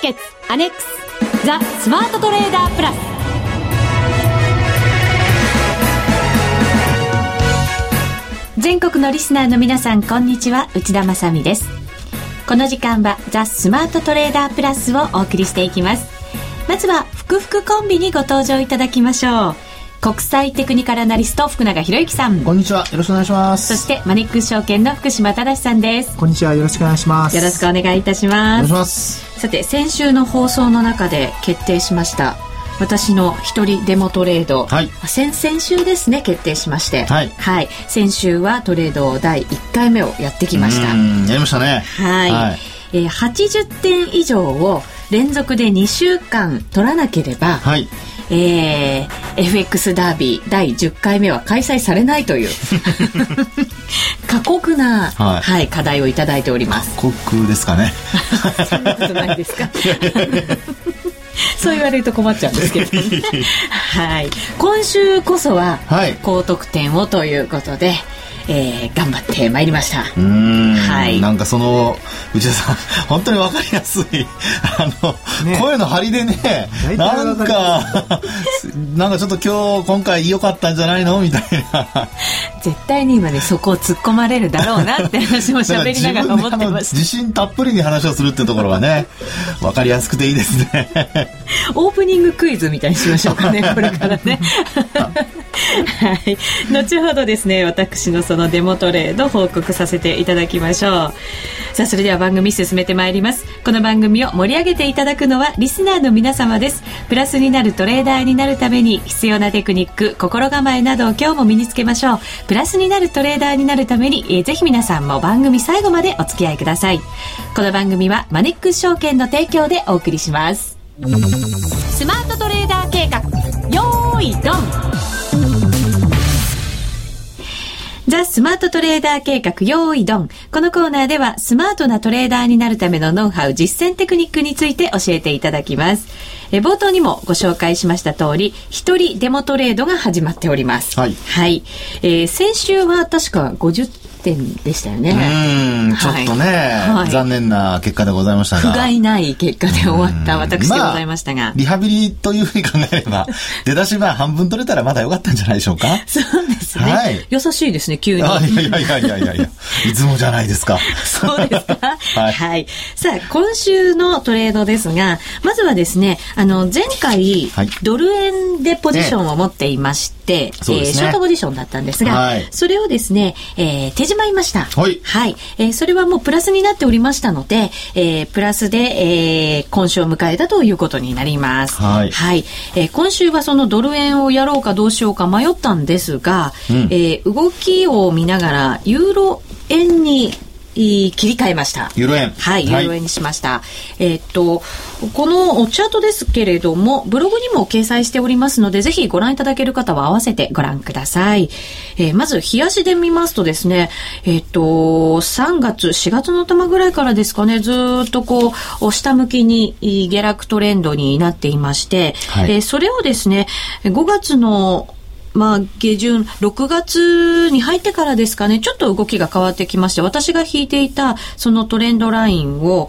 ーケッツアネックスザ・スマートトレーダープラス。全国のリスナーの皆さんこんにちは。内田まさです。この時間はザ・スマートトレーダープラスをお送りしていきます。まずはふくふくコンビにご登場いただきましょう。国際テクニカルアナリスト福永博之さん。こんにちは。よろしくお願いします。そしてマネックス証券の福島正さんです。こんにちは。よろしくお願いします。よろしくお願いいたします。さて先週の放送の中で決定しました。私の一人デモトレード、はい、先々週ですね決定しまして、はい、はい、先週はトレード第1回目をやってきました。やりましたね。はい、はい、えー、80点以上を連続で2週間取らなければ、はいえー、FX ダービー第10回目は開催されないという 過酷な、はい、はい、課題をいただいております。過酷ですかね。そんなことないですか？そう言われると困っちゃうんですけど、ね、はい。今週こそは高得点をということで、えー、頑張ってまいりました。はい、なんかその内田さん本当に分かりやすい。あの、ね、声の張りでねなんかなんかちょっと今日今回良かったんじゃないのみたいな。絶対に今ねそこを突っ込まれるだろうなって話も喋りながら思ってます自信たっぷりに話をするっていうところがね分かりやすくていいですね。オープニングクイズみたいにしましょうかねこれからね。はい。後ほどですね私のそのデモトレード報告させていただきましょう。さあそれでは番組進めてまいります。この番組を盛り上げていただくのはリスナーの皆様です。プラスになるトレーダーになるために必要なテクニック心構えなどを今日も身につけましょう。プラスになるトレーダーになるために、えー、ぜひ皆さんも番組最後までお付き合いください。この番組はマネックス証券の提供でお送りします。スマートトレーダー計画。よーいドン。ザ・スマートトレーダー計画用意ドン。このコーナーではスマートなトレーダーになるためのノウハウ、実践テクニックについて教えていただきます。え冒頭にもご紹介しました通り、一人デモトレードが始まっております。はい。はい。えー、先週は確か50点でしたよね。うん、ちょっとね、はい、残念な結果でございましたが。不甲斐ない結果で終わった私でございましたが。まあ、リハビリというふうに考えれば、出だしまあ半分取れたらまだ良かったんじゃないでしょうか。そうですね。はい。優しいですね、急に。いやいやいやいやいやいや、いつもじゃないですか。そうですか？はい、はい。さあ、今週のトレードですが、まずはですね、あの、前回、はい、ドル円でポジションを持っていまして、ね、えー、ショートポジションだったんですが、はい、それをですね、えー、手じまいました。はい。はい。えー、それはもうプラスになっておりましたので、えー、プラスで、えー、今週を迎えたということになります。はい。はい。えー、今週はそのドル円をやろうかどうしようか迷ったんですが、うん、えー、動きを見ながら、ユーロ円に切り替えました。ユーロ円。はい、ユーロ円にしました。はい、えー、っと、このチャートですけれども、ブログにも掲載しておりますので、ぜひご覧いただける方は合わせてご覧ください。えー、まず、冷やしで見ますとですね、えー、っと、3月、4月の頭ぐらいからですかね、ずっとこう、下向きに下落トレンドになっていまして、はい、えー、それをですね、5月のまあ、下旬、6月に入ってからですかね、ちょっと動きが変わってきまして、私が引いていたそのトレンドラインを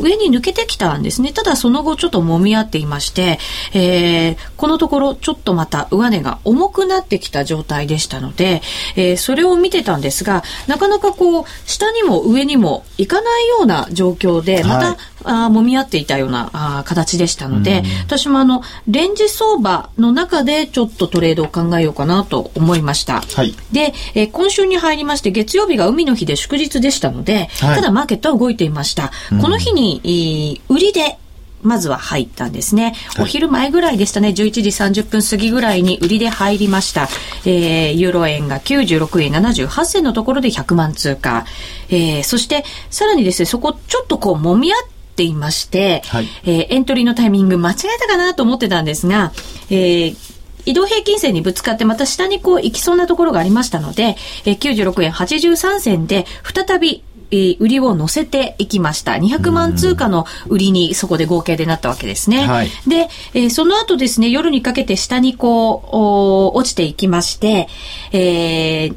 上に抜けてきたんですね。ただその後ちょっと揉み合っていまして、えー、このところちょっとまた上値が重くなってきた状態でしたので、えー、それを見てたんですが、なかなかこう、下にも上にも行かないような状況で、また、あ揉み合っていたようなあ形でしたので、私もあのレンジ相場の中でちょっとトレードを考えようかなと思いました。はい、で、えー、今週に入りまして月曜日が海の日で祝日でしたので、はい、ただマーケットは動いていました。この日に、売りでまずは入ったんですね。お昼前ぐらいでしたね。11時30分過ぎぐらいに売りで入りました。えー、ユーロ円が96円78銭のところで100万通貨。えー、そして、さらにですね、そこちょっとこう揉み合ってていまして、はい、えー、エントリーのタイミング間違えたかなと思ってたんですが、えー、移動平均線にぶつかってまた下にこう行きそうなところがありましたので、えー、96円83銭で再びえー、売りを乗せていきました。200万通貨の売りにそこで合計でなったわけですね。はい、で、えー、その後ですね、夜にかけて下にこう、落ちていきまして、えー、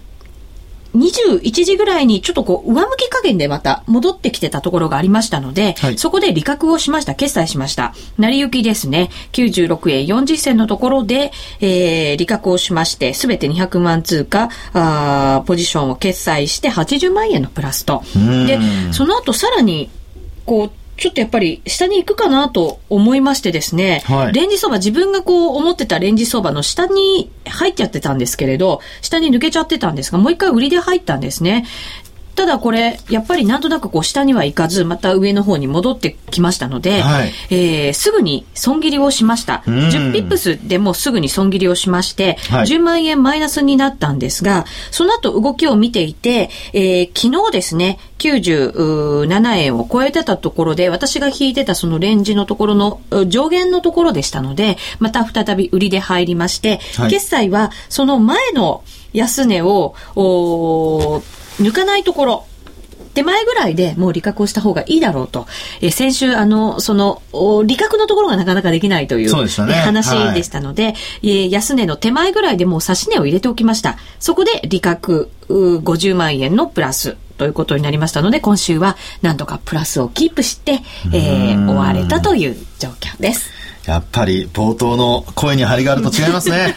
21時ぐらいにちょっとこう上向き加減でまた戻ってきてたところがありましたので、はい、そこで利確をしました。決済しました。成り行きですね。96円40銭のところで、えー、利確をしまして、すべて200万通貨、あポジションを決済して80万円のプラスと。で、その後さらに、こう、ちょっとやっぱり下に行くかなと思いましてですね、はい、レンジ相場、自分がこう思ってたレンジ相場の下に入っちゃってたんですけれど、下に抜けちゃってたんですが、もう一回売りで入ったんですね。ただこれ、やっぱりなんとなくこう下には行かず、また上の方に戻ってきましたので、はい、えー、すぐに損切りをしました。10ピップスでもすぐに損切りをしまして、はい、10万円マイナスになったんですが、その後動きを見ていて、えー、昨日ですね、97円を超えてたところで、私が引いてたそのレンジのところの上限のところでしたので、また再び売りで入りまして、はい、決済はその前の安値を、抜かないところ、手前ぐらいでもう利確をした方がいいだろうと。えー、先週、あの、その、利確のところがなかなかできないという、ね、話でしたので、はい、え安値の手前ぐらいでもう指値を入れておきました。そこで利確50万円のプラスということになりましたので、今週は何とかプラスをキープして、えー、終われたという状況です。やっぱり冒頭の声に張りがあると違いますね。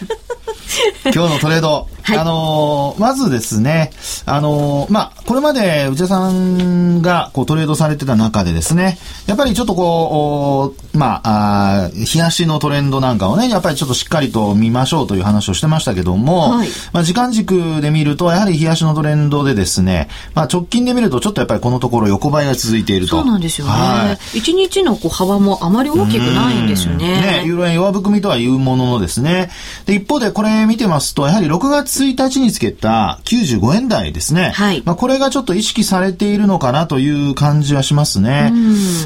今日のトレード、はい、あのー、まずですね、あのー、まあ、これまで内田さんがこうトレードされてた中でですね、やっぱりちょっとこう、まあ、あ冷やしのトレンドなんかをね、やっぱりちょっとしっかりと見ましょうという話をしてましたけども、はい、まあ、時間軸で見ると、やはり冷やしのトレンドでですね、まあ、直近で見るとちょっとやっぱりこのところ横ばいが続いていると。そうなんですよね。はい、1日のこう幅もあまり大きくないんですよね。ね、ユーロ円弱含みとはいうもののですね。で、一方でこれ見てますと、やはり6月1日につけた95円台ですね。はい。まあ、これがちょっと意識されているのかなという感じはしますね。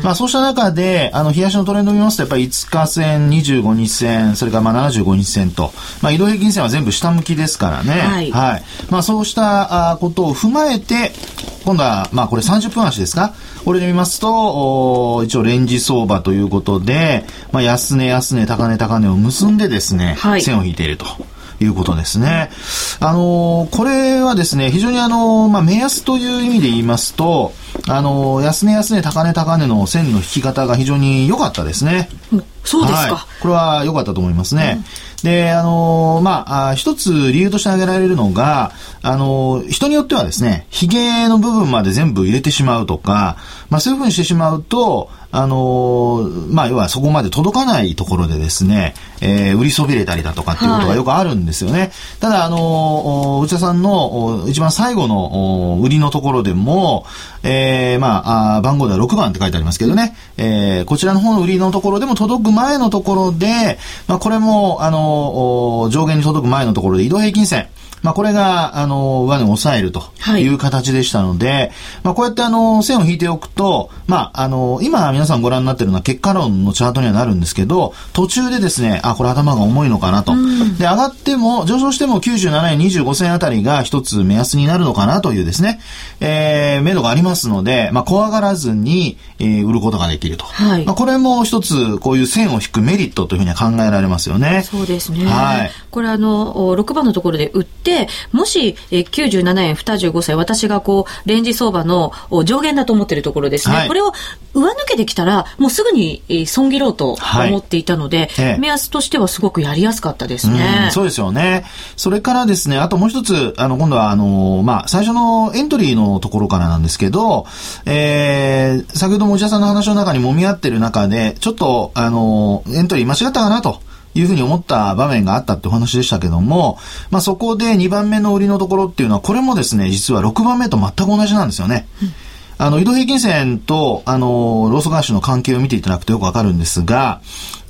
まあ、そうした中で、あの、冷やしのトレンドを見ますと、やっぱり5日線、25日線、それからまあ75日線と、まあ、移動平均線は全部下向きですからね。はい。はい。まあ、そうしたことを踏まえて、今度は、まあ、これ30分足ですか？これで見ますと、一応レンジ相場ということで、まあ、安値安値高値高値を結んでですね、はい、線を引いていると。いうことですね。あのー、これはですね、非常にあのー、まあ、目安という意味で言いますと、あのー、安値安値高値高値の線の引き方が非常に良かったですね。そうですか、はい、これは良かったと思いますね。うん、で、あのまあ、一つ理由として挙げられるのが、あの人によってはですね、髭の部分まで全部入れてしまうとか、まあ、そういうふうにしてしまうと、あのー、まあ、要はそこまで届かないところでですね、えー、売りそびれたりだとかっていうことがよくあるんですよね。はい、ただ、あのー、内田さんの一番最後の売りのところでも、えー、まああ、番号では6番って書いてありますけどね、えー、こちらの方の売りのところでも届く前のところで、まあ、これも、あのー、上限に届く前のところで移動平均線、まあ、これが、あの、上値を抑えるという形でしたので、はい、まあ、こうやってあの、線を引いておくと、まあ、あの、今皆さんご覧になっているのは結果論のチャートにはなるんですけど、途中でですね、あ、これ頭が重いのかなと。で、上がっても、上昇しても97円25銭あたりが一つ目安になるのかなというですね、えー、目処がありますので、まあ、怖がらずに、えー、売ることができると。はい、まあ、これも一つ、こういう線を引くメリットというふうには考えられますよね。そうですね。はい。これあの、6番のところで売って、で、もし、えー、97円25歳、私がこう、レンジ相場の上限だと思っているところですね。はい、これを上抜けてきたら、もうすぐに、えー、損切ろうと思っていたので、はい、目安としてはすごくやりやすかったですね。うそうですよね。それからですね、あともう一つ、あの、今度は、あの、まあ、最初のエントリーのところからなんですけど、えー、先ほども内田さんの話の中にもみ合ってる中で、ちょっと、あの、エントリー間違ったかなと。いうふうに思った場面があったってお話でしたけども、まあそこで2番目の売りのところっていうのは、これもですね、実は6番目と全く同じなんですよね。うんあの、移動平均線と、あの、ローソク足の関係を見ていただくとよくわかるんですが、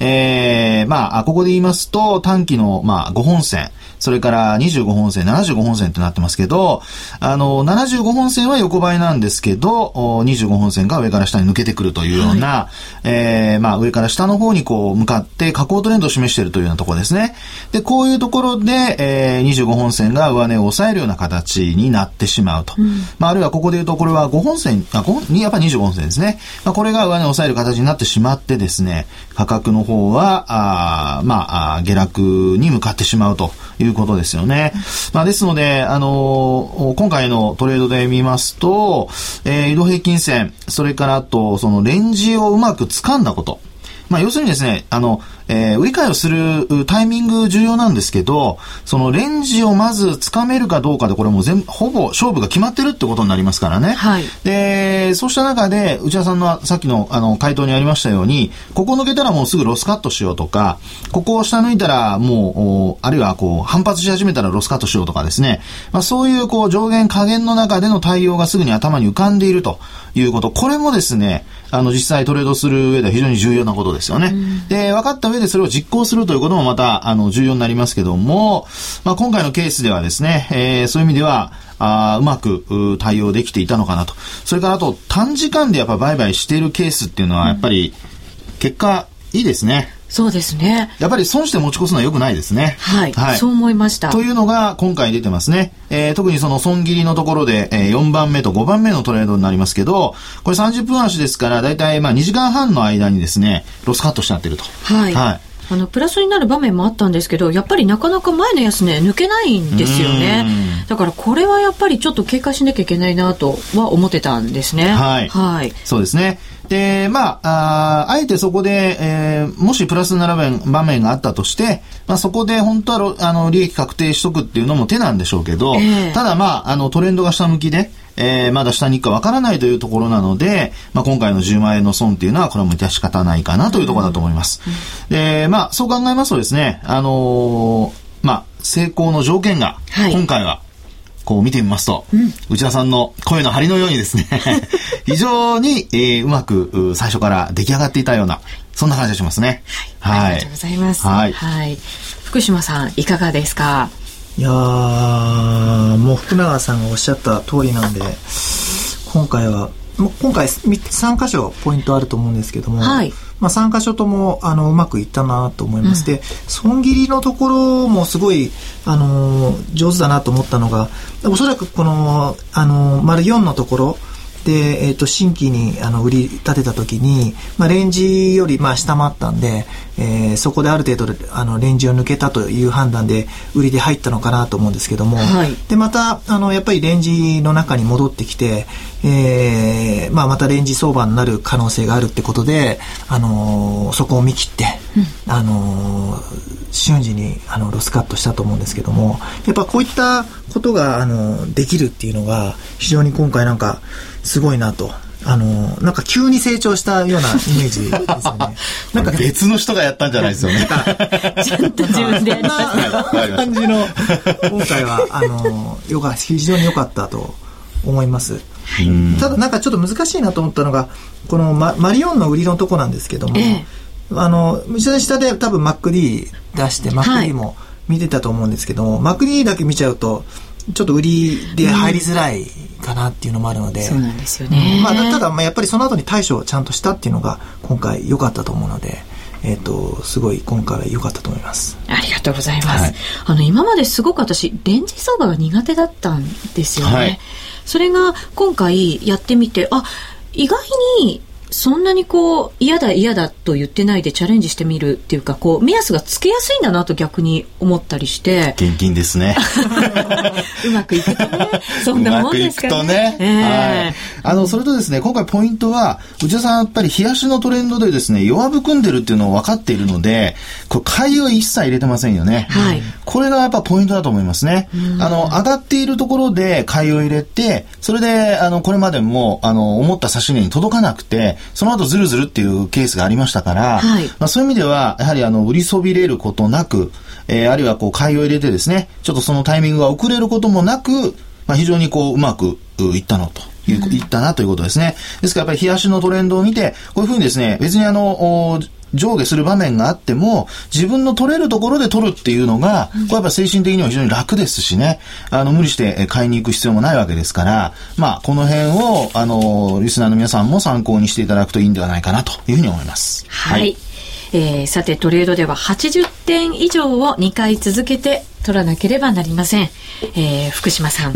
ええー、まあ、ここで言いますと、短期の、まあ、5本線、それから25本線、75本線ってなってますけど、あの、75本線は横ばいなんですけど、25本線が上から下に抜けてくるというような、はい、えー、まあ、上から下の方にこう、向かって下降トレンドを示しているというようなところですね。で、こういうところで、えー、25本線が上値を抑えるような形になってしまうと。うん、まあ、あるいはここで言うと、これは5本線、あ、5本、やっぱり25本線ですね。まあ、これが上値を抑える形になってしまってですね、価格の方は、あまあ、下落に向かってしまうということですよね。まあ、ですので、あの、今回のトレードで見ますと、えー、移動平均線、それからあと、そのレンジをうまく掴んだこと。まあ、要するにですね、あの、えー、売り買いをするタイミング重要なんですけど、そのレンジをまず掴めるかどうかで、これも全ほぼ勝負が決まってるってことになりますからね。はい。で、そうした中で、内田さんのさっきのあの回答にありましたように、ここ抜けたらもうすぐロスカットしようとか、ここを下抜いたらもう、あるいはこう、反発し始めたらロスカットしようとかですね。まあ、そういうこう、上限下限の中での対応がすぐに頭に浮かんでいるということ。これもですね、あの、実際トレードする上では非常に重要なことですよね。で、分かった上でそれを実行するということもまた、あの、重要になりますけども、まあ、今回のケースではですね、えー、そういう意味では、あうまく対応できていたのかなと。それからあと、短時間でやっぱ売買しているケースっていうのは、やっぱり、結果、いいですね。そうですね。やっぱり損して持ち越すのは良くないですね。はい。はい、そう思いました。というのが今回出てますね。えー、特にその損切りのところで、えー、4番目と5番目のトレードになりますけど、これ30分足ですから、だいたいまあ2時間半の間にですね、ロスカットしちゃってると。はい。はい。あのプラスになる場面もあったんですけどやっぱりなかなか前の安値抜けないんですよね。だからこれはやっぱりちょっと警戒しなきゃいけないなとは思ってたんですね。はい、はい、そうですね。で、まあ、ああえてそこで、えー、もしプラスになる場面があったとして、まあ、そこで本当はあの利益確定しとくっていうのも手なんでしょうけど、えー、ただまあ、あのトレンドが下向きで、えー、まだ下に行くかわからないというところなので、まあ、今回の10万円の損っていうのは、これも致し方ないかなというところだと思います。で、まあ、そう考えますとですね、あのー、まあ、成功の条件が、今回は、こう見てみますと、うん、内田さんの声の張りのようにですね 非常に、えー、うまく最初から出来上がっていたような、そんな感じがしますね。はい。はい、ありがとうございます。はい。はい。福島さん、いかがですか？いやもう福永さんがおっしゃった通りなんで、今回は、今回3箇所ポイントあると思うんですけども、はい、まあ、3箇所ともあのうまくいったなと思いまして、うん、損切りのところもすごいあの上手だなと思ったのがおそらくこのあの丸4のところで、えっ、ー、と、新規にあの売り立てた時に、まあ、レンジよりまあ下回ったんで、えー、そこである程度あのレンジを抜けたという判断で売りで入ったのかなと思うんですけども、はい、でまたあのやっぱりレンジの中に戻ってきて、えーまあ、またレンジ相場になる可能性があるってことで、あのー、そこを見切って、うん、あのー、瞬時にあのロスカットしたと思うんですけどもやっぱこういったことがあのできるっていうのが非常に今回なんかすごいなと。あの、なんか急に成長したようなイメージですよね。なんか別の人がやったんじゃないですよね。ちゃんと自分でやりました感じの、今回は、あの、よか、非常に良かったと思います。ただなんかちょっと難しいなと思ったのが、このママリオンの売りのとこなんですけども、ええ、あの、下で多分 MacD 出して、MacD も見てたと思うんですけども、はい、MacD だけ見ちゃうと、ちょっと売りで入りづらいかなっていうのもあるので、そうなんですよね、まあ、ただまあやっぱりその後に対処をちゃんとしたっていうのが今回良かったと思うので。えっ、ー、と、すごい今回は良かったと思います。ありがとうございます。はい、あの、今まですごく私、レンジ相場が苦手だったんですよね。はい、それが今回やってみて、あ、意外にそんなにこう嫌だ嫌だと言ってないでチャレンジしてみるっていうかこう目安がつけやすいんだなと逆に思ったりして。現金ですね。うまくいくとね。そんなもんですかね。ね、えー、はい、あのそれとですね今回ポイントは内田さんやっぱり冷やしのトレンドでですね弱含んでるっていうのを分かっているのでこれ買いは一切入れてませんよね。はい、これがやっぱポイントだと思いますね。あの上がっているところで買いを入れてそれであのこれまでもあの思った指し値に届かなくてその後ずるずるっていうケースがありましたから、はい、まあ、そういう意味では、やはりあの、売りそびれることなく、えー、あるいはこう、買いを入れてですね、ちょっとそのタイミングが遅れることもなく、まあ、非常にこう、うまくいったのと。いったなということですね。ですからやっぱり冷やしのトレンドを見て、こういうふうにですね、別にあの、上下する場面があっても、自分の取れるところで取るっていうのが、これやっぱ精神的には非常に楽ですしね、あの、無理して買いに行く必要もないわけですから、まあ、この辺を、あの、リスナーの皆さんも参考にしていただくといいんではないかなというふうに思います。はい、はい。えー、さてトレードでは80点以上を2回続けて取らなければなりません、えー、福島さん。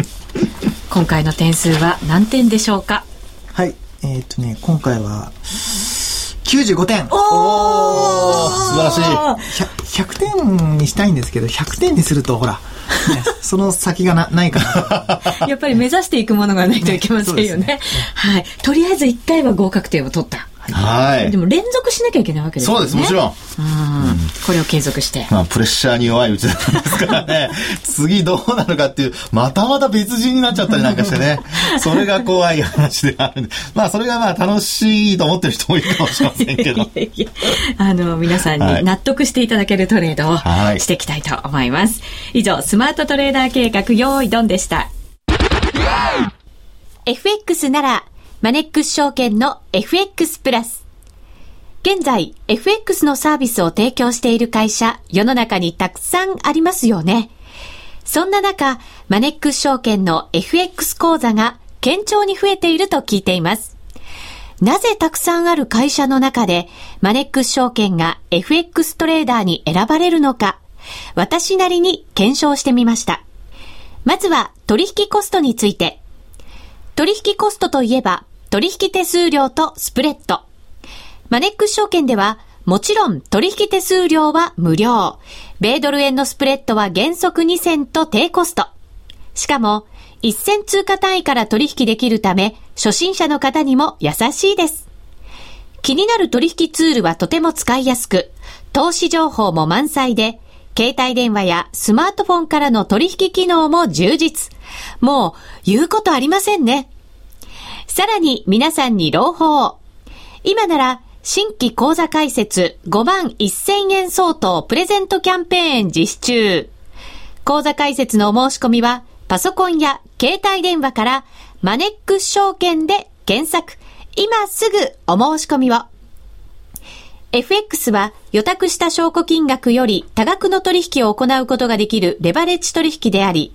今回の点数は何点でしょうか？はい。えー、っとね今回は95点おお素晴らしい100点にしたいんですけど、100点にすると、ほら、ね、その先がなないから。やっぱり目指していくものがないといけませんよね。ねはい。とりあえず1回は合格点を取った。はい。でも連続しなきゃいけないわけですね。そうです、もちろん。うん。これを継続して。まあ、プレッシャーに弱いうちなんですからね。次どうなるかっていう、またまた別人になっちゃったりなんかしてね。それが怖い話であるんで。まあ、それがまあ、楽しいと思ってる人もいるかもしれませんけど。あの、皆さんに納得していただけるトレードをしていきたいと思います。はい、以上、スマートトレーダー計画、用意ドンでした。FX なら、マネックス証券の FX プラス。現在、FX のサービスを提供している会社、世の中にたくさんありますよね。そんな中、マネックス証券の FX 講座が堅調に増えていると聞いています。なぜたくさんある会社の中で、マネックス証券が FX トレーダーに選ばれるのか、私なりに検証してみました。まずは取引コストについて。取引コストといえば、取引手数料とスプレッド。マネックス証券では、もちろん取引手数料は無料。米ドル円のスプレッドは原則2銭と低コスト。しかも、1銭通貨単位から取引できるため、初心者の方にも優しいです。気になる取引ツールはとても使いやすく、投資情報も満載で、携帯電話やスマートフォンからの取引機能も充実。もう、言うことありませんね。さらに皆さんに朗報。今なら新規講座開設5万1000円相当プレゼントキャンペーン実施中。講座開設のお申し込みはパソコンや携帯電話からマネックス証券で検索。今すぐお申し込みを。FX は予託した証拠金額より多額の取引を行うことができるレバレッジ取引であり、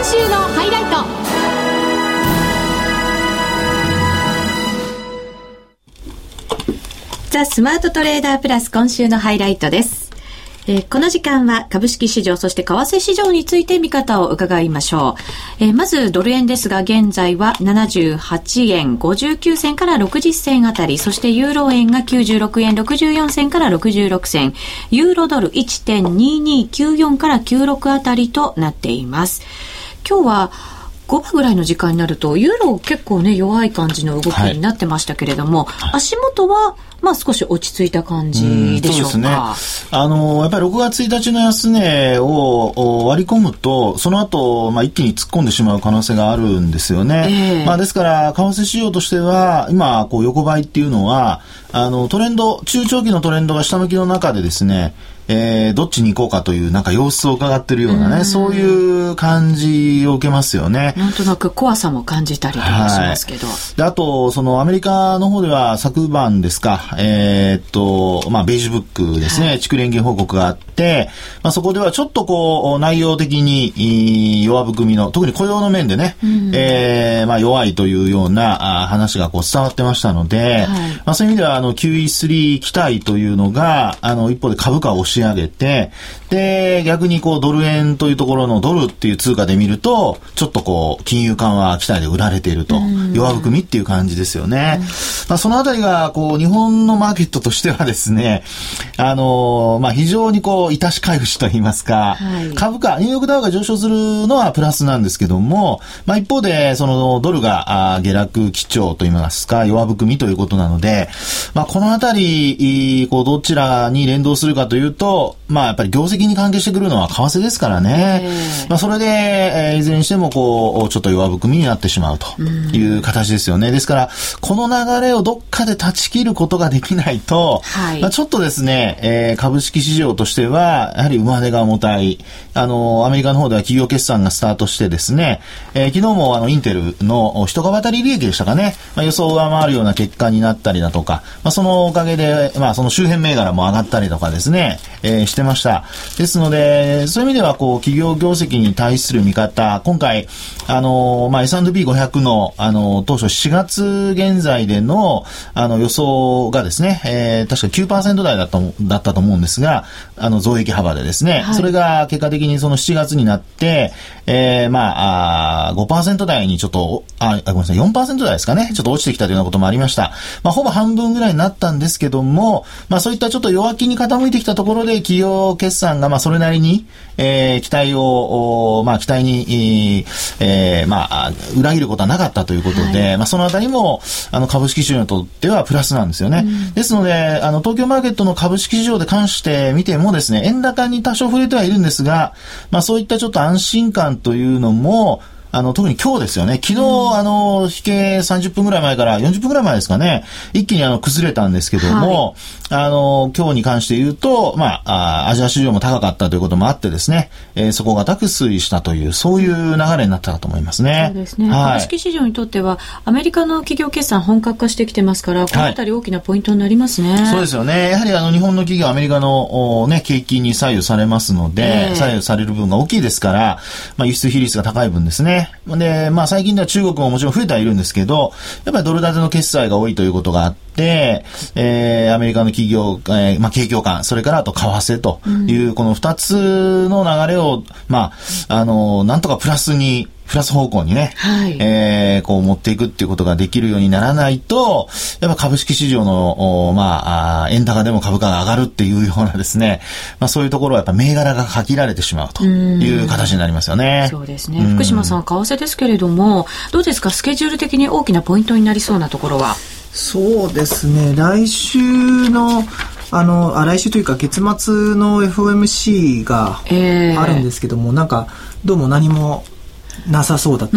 今週のハイライトザ・スマートトレーダープラス今週のハイライトです。えー、この時間は株式市場、そして為替市場について見方を伺いましょう。えー、まずドル円ですが、現在は78円59銭から60銭あたり、そしてユーロ円が96円64銭から66銭、ユーロドル1.2294から96あたりとなっています。今日は5番ぐらいの時間になると、ユーロ結構ね、弱い感じの動きになってましたけれども、はい、足元は、まあ少し落ち着いた感じでしょうか。うね。あの、やっぱり6月1日の安値を割り込むと、その後、まあ一気に突っ込んでしまう可能性があるんですよね。えー、まあですから、為替市場としては、今、こう横ばいっていうのは、あの、トレンド、中長期のトレンドが下向きの中でですね、えー、どっちに行こうかというなんか様子を伺ってるようなね、そういう感じを受けますよね。なんとなく怖さも感じたりとかしますけど。はい、であと、そのアメリカの方では昨晩ですか、えー、っと、まあ、ベージュブックですね、はい、地区連銀報告があって、まあ、そこではちょっとこう、内容的に弱含みの、特に雇用の面でね、うん、えー、まあ、弱いというような話がこう伝わってましたので、はい、まあ、そういう意味では、あの、QE3 期待というのが、あの、一方で株価を押し上げて、で、逆にこうドル円というところのドルっていう通貨で見ると、ちょっとこう、金融緩和期待で売られていると、弱含みっていう感じですよね。まあ、そのあたりが、こう、日本のマーケットとしてはですね、あのまあ、非常にこう、いたし回復といいますか、はい、株価、ニューヨークダウが上昇するのはプラスなんですけども、まあ、一方で、その、ドルがあ下落基調といいますか、弱含みということなので、まあ、このあたり、こう、どちらに連動するかというと、と、まあやっぱり業績に関係してくるのは為替ですからね。まあそれで、えー、いずれにしてもこう、ちょっと弱含みになってしまうという形ですよね。ですから、この流れをどっかで断ち切ることができないと、はい、まあちょっとですね、えー、株式市場としては、やはり上値が重たい。あの、アメリカの方では企業決算がスタートしてですね、えー、昨日もあの、インテルの一株当たり利益でしたかね、まあ、予想を上回るような結果になったりだとか、まあそのおかげで、まあその周辺銘柄も上がったりとかですね、えー、してました。ですので、そういう意味では、こう、企業業績に対する見方、今回、あの、まあ、S&P500 の、あの、当初4月現在での、あの、予想がですね、えー、確か9%台だっただったと思うんですが、あの、増益幅でですね、はい、それが結果的にその7月になって、えー、まあ、あ5%台にちょっと、あ、ごめんなさい、4%台ですかね、ちょっと落ちてきたというようなこともありました。まあ、ほぼ半分ぐらいになったんですけども、まあ、そういったちょっと弱気に傾いてきたところで、企業決算が、まあ、それなりに、えー、期待を、まあ、期待に、えー、まあ、裏切ることはなかったということで、はい、まあ、そのあたりも、あの、株式市場にとってはプラスなんですよね。うん、ですので、あの、東京マーケットの株式市場で関して見てもですね、円高に多少触れてはいるんですが、まあ、そういったちょっと安心感というのも、あの、特に今日ですよね。昨日、うん、あの、引け30分ぐらい前から、40分ぐらい前ですかね、一気にあの、崩れたんですけども、はい、あの、今日に関して言うと、まあ、アジア市場も高かったということもあってですね、えー、底堅く推移したという、そういう流れになったかと思いますね。そうですね。はい、株式市場にとっては、アメリカの企業決算本格化してきてますから、このあたり大きなポイントになりますね。はい、そうですよね。やはりあの、日本の企業、アメリカの、ね、景気に左右されますので、えー、左右される分が大きいですから、まあ、輸出比率が高い分ですね。で、まあ最近では中国ももちろん増えてはいるんですけど、やっぱりドル建ての決済が多いということがあって、えー、アメリカの企業、えー、まあ景況感、それからあと為替という、この二つの流れを、まあ、あの、なんとかプラスに、プラス方向にね、はい、えー、こう持っていくっていうことができるようにならないと、やっぱ株式市場の、まあ、円高でも株価が上がるっていうようなですね、まあそういうところはやっぱ銘柄が限られてしまうという形になりますよね。そうですね。福島さん、為替ですけれども、どうですか、スケジュール的に大きなポイントになりそうなところは？そうですね、来週の、あの、あ来週というか月末の FOMC があるんですけども、えー、なんか、どうも何もなさそうだと、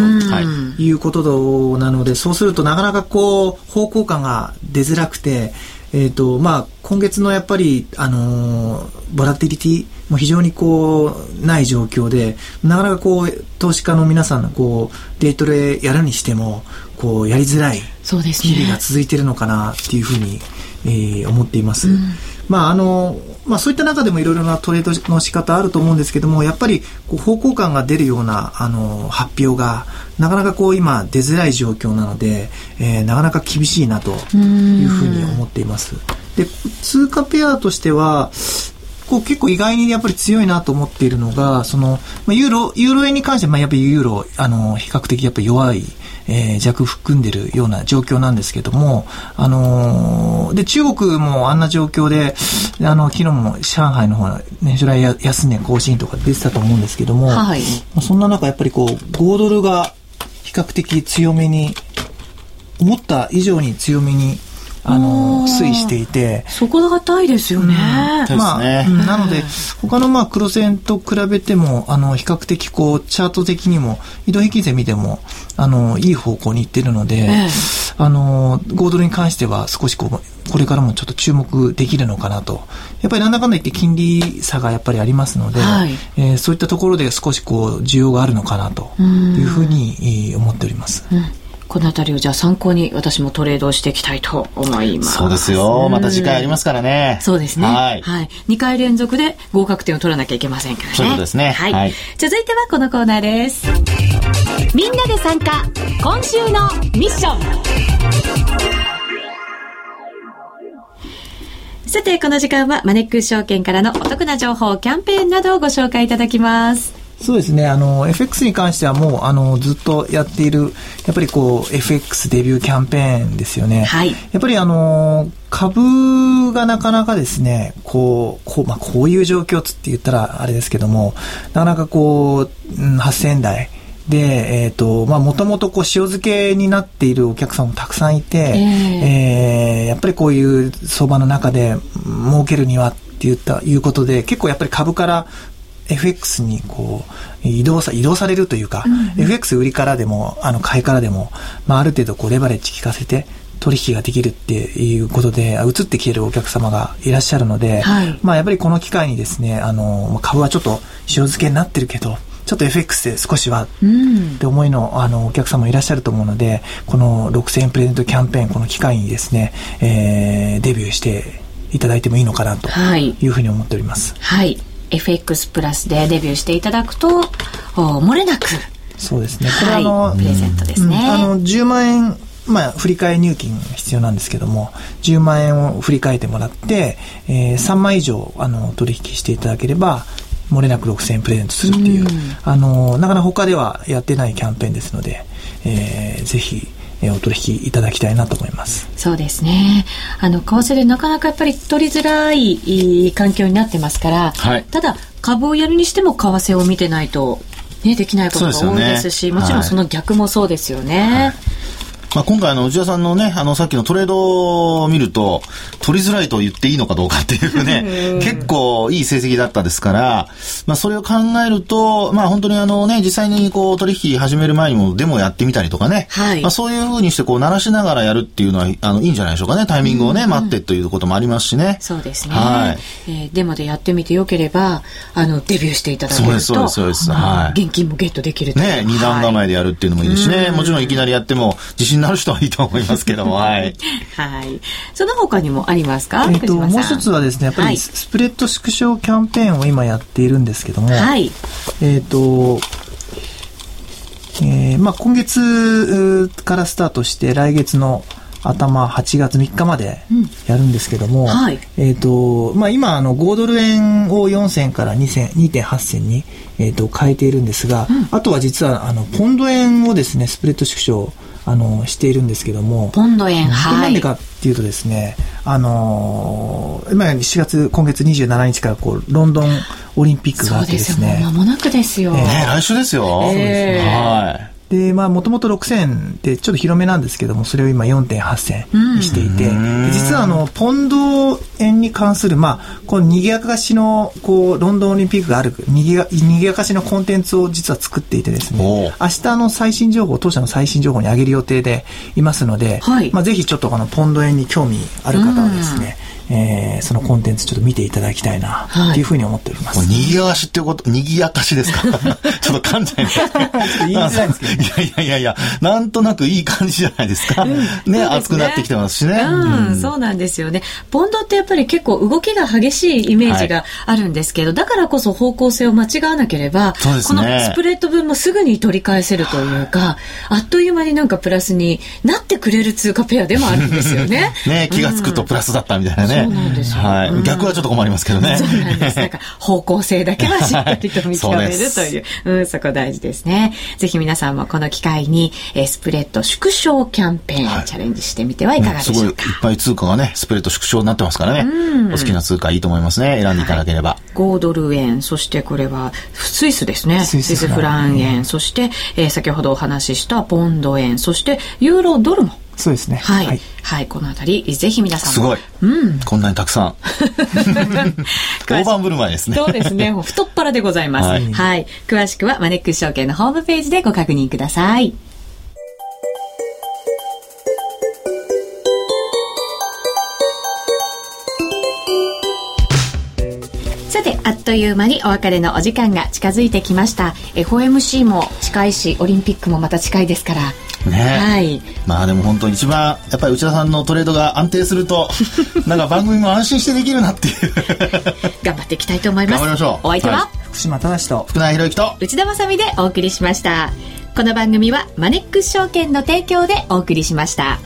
いうことなので、そうするとなかなかこう、方向感が出づらくて、えっ、ー、と、まあ、今月のやっぱり、あのー、ボラティリティも非常にこう、ない状況で、なかなかこう、投資家の皆さんのこう、デイトレやるにしても、こう、やりづらい日々が続いているのかなっていうふうに、えー、思っています。うん、まあ、あのまあ、そういった中でもいろいろなトレードの仕方あると思うんですけども、やっぱりこう方向感が出るようなあの発表がなかなかこう今出づらい状況なので、えー、なかなか厳しいなというふうに思っています。で、通貨ペアとしては、こう結構意外にやっぱり強いなと思っているのが、その、まあ、ユーロ、ユーロ円に関しては、まあ、やっぱりユーロ、あの、比較的やっぱり弱い、えー、弱含んでるような状況なんですけども、あのー、で、中国もあんな状況で、あの、昨日も上海の方、年初来安値更新とか出てたと思うんですけども、はい、そんな中やっぱりこう、5ドルが比較的強めに、思った以上に強めにあの推移していて。そこが硬いですよね、うん、まあ、ね、なので他のまあ黒線と比べてもあの比較的こうチャート的にも移動平均線見てもあのいい方向にいってるので、えあの5ドルに関しては少しこうこれからもちょっと注目できるのかなと。やっぱりなんだかんだ言って金利差がやっぱりありますので、はい、えー、そういったところで少しこう需要があるのかなというふうに思っております。うんこの辺りをじゃあ参考に私もトレードしていきたいと思います。そうですよ。また次回ありますからね。そうですね。はい。はい。2回連続で合格点を取らなきゃいけませんからね。そういうことですね。はい。はい、続いてはこのコーナーです。みんなで参加、今週のミッション。さて、この時間はマネックス証券からのお得な情報、キャンペーンなどをご紹介いただきます。そうですね。あの、FX に関してはもう、あの、ずっとやっている、やっぱりこう、FX デビューキャンペーンですよね。はい。やっぱりあの、株がなかなかですね、こう、こう、まあ、こういう状況つって言ったらあれですけども、なかなかこう、8000円台、で、えっ、ー、と、まあ、もともとこう、塩漬けになっているお客さんもたくさんいて、えー、えー、やっぱりこういう相場の中で儲けるにはっって言った、いうことで、結構やっぱり株から FX にこう移動さ移動されるというか、うんうん、FX 売りからでもあの買いからでも、まあ、ある程度こうレバレッジ効かせて取引ができるっていうことで移ってきているお客様がいらっしゃるので、はい、まあやっぱりこの機会にですねあの株はちょっと塩漬けになってるけどちょっと FX で少しは、うん、って思いのあのお客様いらっしゃると思うのでこの6000円プレゼントキャンペーンこの機会にですね、えー、デビューしていただいてもいいのかなというふうに思っております。はい FX プラスでデビューしていただくと、漏れなく。そうですね。これはあの、はい、プレゼントですね。あの、10万円、まあ、振り替え入金が必要なんですけども、10万円を振り替えてもらって、えー、3万以上、あの、取引していただければ、漏れなく6000円プレゼントするっていう、うあの、なかなか他ではやってないキャンペーンですので、えー、ぜひ、えお取引いただきたいなと思います。そうですね。あの為替でなかなかやっぱり取りづらい環境になってますから、はい、ただ株をやるにしても為替を見てないとね、できないことが多いですし、ね、もちろんその逆もそうですよね。はいまあ、今回あの内田さんのねあのさっきのトレードを見ると取りづらいと言っていいのかどうかっていうね結構いい成績だったですから、まあ、それを考えると、まあ、本当にあのね実際にこう取引始める前にもデモやってみたりとかね、はい、まあ、そういうふうにしてこう鳴らしながらやるっていうのはあのいいんじゃないでしょうかねタイミングをね、待ってということもありますしね。そうですね、はい。えー、デモでやってみてよければあのデビューしていただけるとそうですそうですそうです、はい、現金もゲットできるね二段構えでやるっていうのもいいですしね、もちろんいきなりやっても自信なる人はいいと思いますけども、はい。はい。その他にもありますか？えっ、と、もう一つはですね、やっぱりスプレッド縮小キャンペーンを今やっているんですけども、はい。えっ、と、えー、まあ今月からスタートして来月の頭8月3日までやるんですけども、うんはい、えっ、ー、と、まあ今あの5ドル円を4銭から2銭、2.8銭に、えー、と変えているんですが、うん、あとは実はあのポンド円をですね、スプレッド縮小あのしているんですけども。ポンド円はい。なんでかっていうとですねあの今4月今月27日からこうロンドンオリンピックがあってですね。間もなくですよ、えー、来週ですよ、えー、はいで、まあ、もともと6000円でちょっと広めなんですけども、それを今4.8銭にしていて、うん、実はあの、ポンド円に関する、まあ、この賑やかしの、こう、ロンドンオリンピックがある、賑や賑やかしのコンテンツを実は作っていてですね、明日の最新情報、当社の最新情報に上げる予定でいますので、はい、まあ、ぜひちょっとこのポンド円に興味ある方はですね、うんえー、そのコンテンツちょっと見ていただきたいな、っていうふうに思っております。にぎやかしってこと、にぎやかしですか？ちょっと噛んじゃいます言いづらいですけど、ね、いやいやいやいや、なんとなくいい感じじゃないですか？うん、ね、ね、熱くなってきてますしね、うん、うん。そうなんですよね。ポンドってやっぱり結構動きが激しいイメージがあるんですけど、はい、だからこそ方向性を間違わなければ、ね、このスプレッド分もすぐに取り返せるというか、あっという間になんかプラスになってくれる通貨ペアでもあるんですよね。ね、気がつくとプラスだったみたいなね。そうなんですよ。はい、逆はちょっと困りますけどね。そうなんです。なんか方向性だけはしっかりと見極めるという、うん、そこ大事ですね。ぜひ皆さんもこの機会に、えー、スプレッド縮小キャンペーン、チャレンジしてみてはいかがでしょうか、うん、すごいいっぱい通貨がね、スプレッド縮小になってますからね。うん、お好きな通貨いいと思いますね。選んでいただければ。はい、5ドル円、そしてこれはスイスですね。スイスフラン円、そして、えー、先ほどお話ししたポンド円、そしてユーロドルもそうですね。はい。はい、はい、このあたり、ぜひ皆さんすごい。うん。こんなにたくさん。大盤振る舞いですね。そうですね。太っ腹でございます。はい、はい。詳しくはマネックス証券のホームページでご確認ください。さて、あっという間にお別れのお時間が近づいてきました。FOMC も近いし、オリンピックもまた近いですから。ね、はい、まあでも本当一番やっぱり内田さんのトレードが安定すると なんか番組も安心してできるなっていう。頑張っていきたいと思います。頑張りましょう。お相手は、はい、福島正と福永博之と。内田まさみでお送りしました。この番組はマネックス証券の提供でお送りしました。